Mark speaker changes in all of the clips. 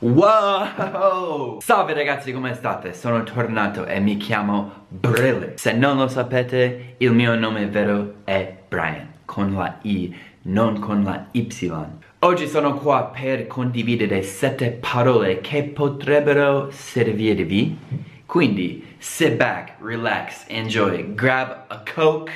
Speaker 1: Wow! Salve ragazzi, come state? Sono tornato e mi chiamo Brille. Se non lo sapete, il mio nome vero è Brian, con la I, non con la Y. Oggi sono qua per condividere sette parole che potrebbero servirvi. Quindi, sit back, relax, enjoy, grab a Coke,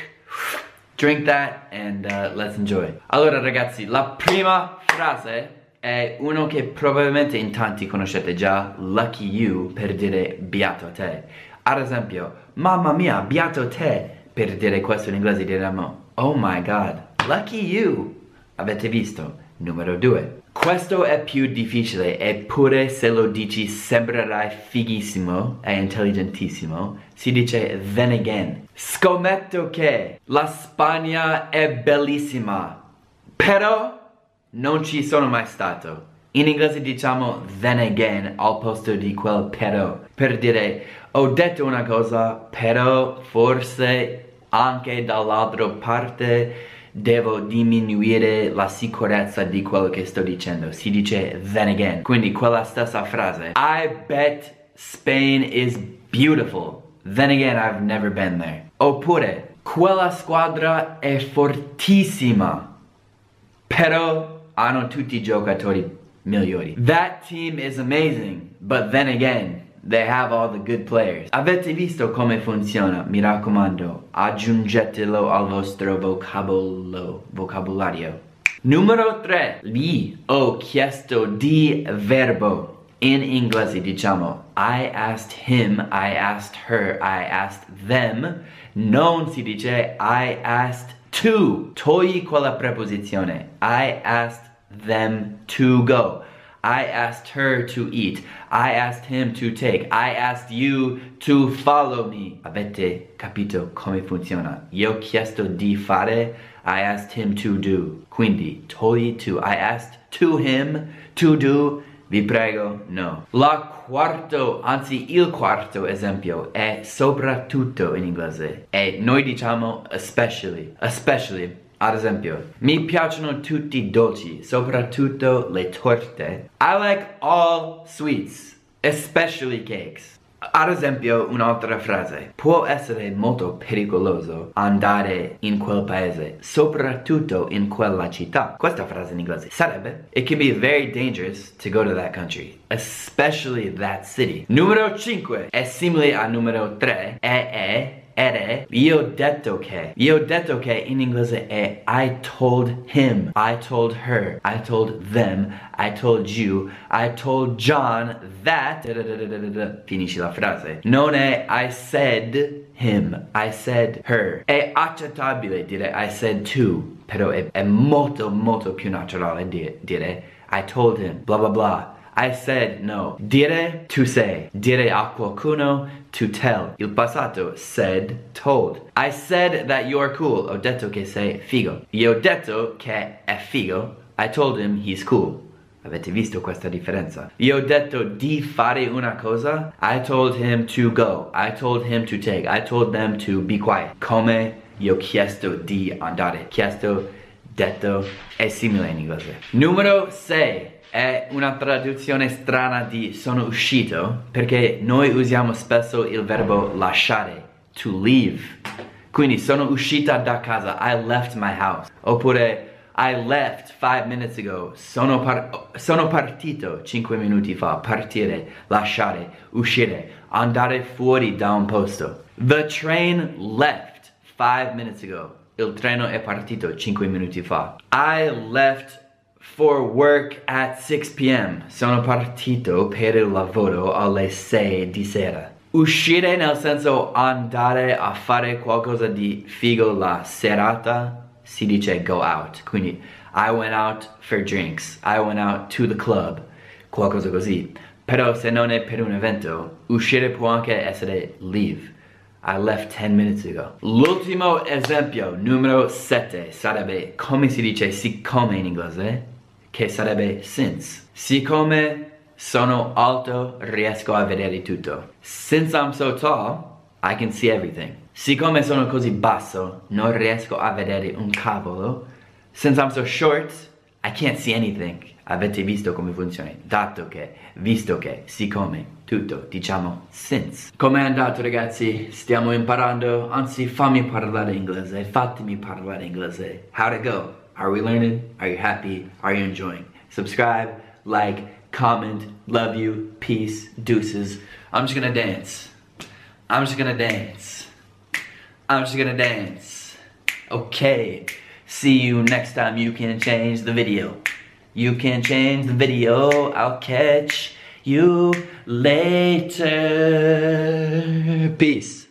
Speaker 1: drink that, and uh, let's enjoy. Allora ragazzi, la prima frase è uno che probabilmente in tanti conoscete già, lucky you, per dire beato te. Ad esempio, mamma mia, beato te, per dire questo in inglese diremmo, oh my god, lucky you. Avete visto? Numero due. Questo è più difficile eppure se lo dici sembrerai fighissimo e intelligentissimo. Si dice then again. Scommetto che la Spagna è bellissima, però non ci sono mai stato. In inglese diciamo then again al posto di quel però. Per dire ho detto una cosa, però forse anche dall'altra parte devo diminuire la sicurezza di quello che sto dicendo. Si dice then again. Quindi quella stessa frase. I bet Spain is beautiful. Then again, I've never been there. Oppure, quella squadra è fortissima. Però hanno tutti giocatori migliori. That team is amazing, but then again, they have all the good players. Avete visto come funziona? Mi raccomando, aggiungetelo al vostro vocabolo, vocabolario. Numero 3. Gli ho chiesto di verbo. In inglese diciamo I asked him, I asked her, I asked them. Non si dice I asked to. Togli quella preposizione. I asked them to go. I asked her to eat. I asked him to take. I asked you to follow me. Avete capito come funziona? Io chiesto di fare. I asked him to do. Quindi, togli to. I asked to him to do. Vi prego, no. La quarto, anzi il quarto esempio è soprattutto in inglese. E noi diciamo especially. Especially. Ad esempio, mi piacciono tutti i dolci, soprattutto le torte. I like all sweets, especially cakes. Ad esempio, un'altra frase. Può essere molto pericoloso andare in quel paese, soprattutto in quella città. Questa frase in inglese sarebbe It can be very dangerous to go to that country, especially that city. Numero 5 è simile al numero 3 e è ere, io detto che. Io detto che in inglese è I told him, I told her, I told them, I told you, I told John that. Finisci la frase. Non è I said him, I said her. È accettabile dire I said to, però è, è molto molto più naturale dire, dire I told him, bla bla bla. I said no. Dire, to say. Dire a qualcuno, to tell. Il passato, said, told. I said that you're cool. Ho detto che sei figo. Io ho detto che è figo. I told him he's cool. Avete visto questa differenza? Io ho detto di fare una cosa. I told him to go. I told him to take. I told them to be quiet. Come io ho chiesto di andare. Chiesto, detto, è simile in inglese. Numero 6 è una traduzione strana di sono uscito perché noi usiamo spesso il verbo lasciare, to leave. Quindi sono uscita da casa, I left my house. Oppure I left five minutes ago, sono, par sono partito cinque minuti fa, partire, lasciare, uscire, andare fuori da un posto. The train left five minutes ago. Il treno è partito cinque minuti fa. I left for work at 6 p.m. Sono partito per il lavoro alle 6 di sera. Uscire nel senso andare a fare qualcosa di figo la serata si dice go out. Quindi I went out for drinks. I went out to the club. Qualcosa così. Però se non è per un evento, uscire può anche essere leave. I left 10 minutes ago. L'ultimo esempio, numero 7, sarebbe come si dice siccome in inglese che sarebbe since. Siccome sono alto, riesco a vedere tutto. Since I'm so tall, I can see everything. Siccome sono così basso, non riesco a vedere un cavolo. Since I'm so short, I can't see anything. Avete visto come funziona? Dato che, visto che, siccome, tutto, diciamo, since. Come è andato ragazzi? Stiamo imparando, anzi fammi parlare inglese, fatemi parlare inglese. How to go? Are we learning? Are you happy? Are you enjoying? Subscribe, like, comment, love you, peace, deuces. I'm just gonna dance. I'm just gonna dance. I'm just gonna dance. Okay. See you next time you can change the video. You can change the video. I'll catch you later. Peace.